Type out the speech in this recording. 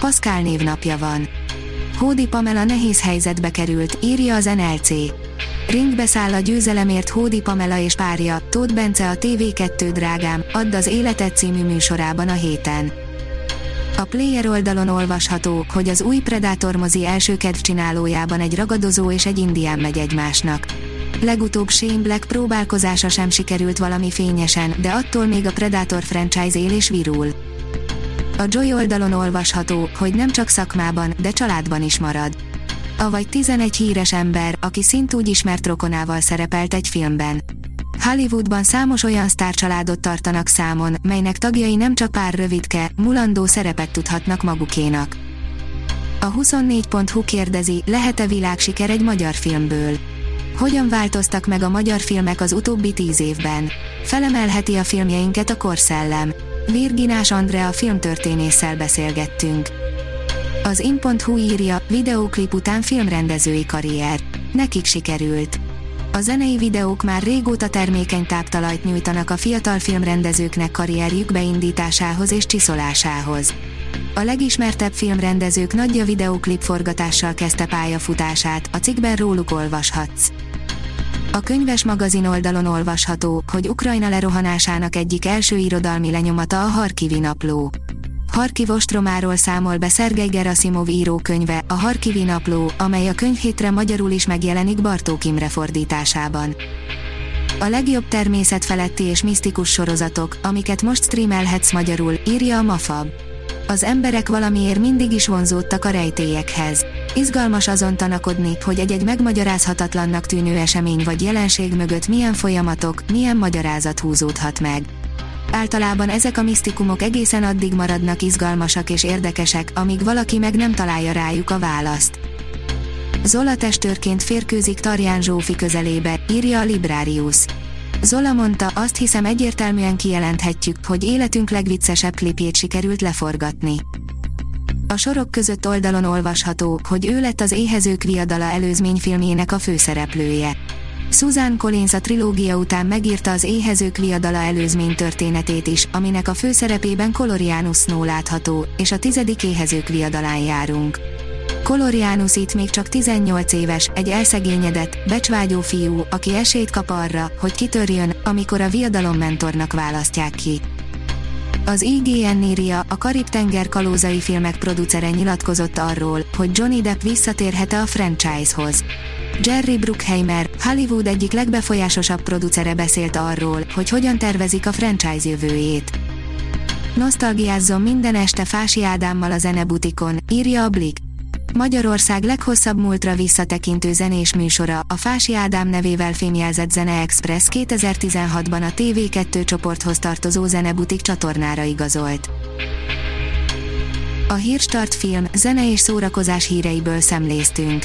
Pascal névnapja van. Hódi Pamela nehéz helyzetbe került, írja az NLC. Ringbe száll a győzelemért Hódi Pamela és párja, Tóth Bence a TV2 drágám, add az életet című műsorában a héten. A player oldalon olvasható, hogy az új Predator mozi első csinálójában egy ragadozó és egy indián megy egymásnak. Legutóbb Shane Black próbálkozása sem sikerült valami fényesen, de attól még a Predator franchise él és virul. A Joy oldalon olvasható, hogy nem csak szakmában, de családban is marad. Avagy 11 híres ember, aki szintúgy ismert rokonával szerepelt egy filmben. Hollywoodban számos olyan sztárcsaládot tartanak számon, melynek tagjai nem csak pár rövidke, mulandó szerepet tudhatnak magukénak. A 24.hu kérdezi, lehet-e világsiker egy magyar filmből? Hogyan változtak meg a magyar filmek az utóbbi tíz évben? Felemelheti a filmjeinket a korszellem. Virginás Andrea filmtörténésszel beszélgettünk. Az in.hu írja, videóklip után filmrendezői karrier. Nekik sikerült. A zenei videók már régóta termékeny táptalajt nyújtanak a fiatal filmrendezőknek karrierjük beindításához és csiszolásához. A legismertebb filmrendezők nagyja videóklip forgatással kezdte pályafutását, a cikkben róluk olvashatsz. A könyves magazin oldalon olvasható, hogy Ukrajna lerohanásának egyik első irodalmi lenyomata a Harkivi napló. Harkiv ostromáról számol be Szergej Gerasimov írókönyve, a Harkivi napló, amely a könyvhétre magyarul is megjelenik Bartók Imre fordításában. A legjobb természetfeletti és misztikus sorozatok, amiket most streamelhetsz magyarul, írja a Mafab. Az emberek valamiért mindig is vonzódtak a rejtélyekhez. Izgalmas azon tanakodni, hogy egy-egy megmagyarázhatatlannak tűnő esemény vagy jelenség mögött milyen folyamatok, milyen magyarázat húzódhat meg. Általában ezek a misztikumok egészen addig maradnak izgalmasak és érdekesek, amíg valaki meg nem találja rájuk a választ. Zola testőrként férkőzik Tarján Zsófi közelébe, írja a Librarius. Zola mondta, azt hiszem egyértelműen kijelenthetjük, hogy életünk legviccesebb klipjét sikerült leforgatni. A sorok között oldalon olvasható, hogy ő lett az Éhezők viadala előzményfilmjének a főszereplője. Susan Collins a trilógia után megírta az Éhezők viadala előzmény történetét is, aminek a főszerepében Colorianus Snow látható, és a tizedik Éhezők viadalán járunk. Colorianus itt még csak 18 éves, egy elszegényedett, becsvágyó fiú, aki esélyt kap arra, hogy kitörjön, amikor a viadalom mentornak választják ki. Az IGN írja, a Karib-tenger kalózai filmek producere nyilatkozott arról, hogy Johnny Depp visszatérhet-e a franchise-hoz. Jerry Bruckheimer, Hollywood egyik legbefolyásosabb producere beszélt arról, hogy hogyan tervezik a franchise jövőjét. Nosztalgiázzon minden este Fási Ádámmal a zenebutikon, írja a Blick. Magyarország leghosszabb múltra visszatekintő zenés műsora, a Fási Ádám nevével fémjelzett Zene Express 2016-ban a TV2 csoporthoz tartozó Zenebutik csatornára igazolt. A Hírstart film, zene és szórakozás híreiből szemléztünk.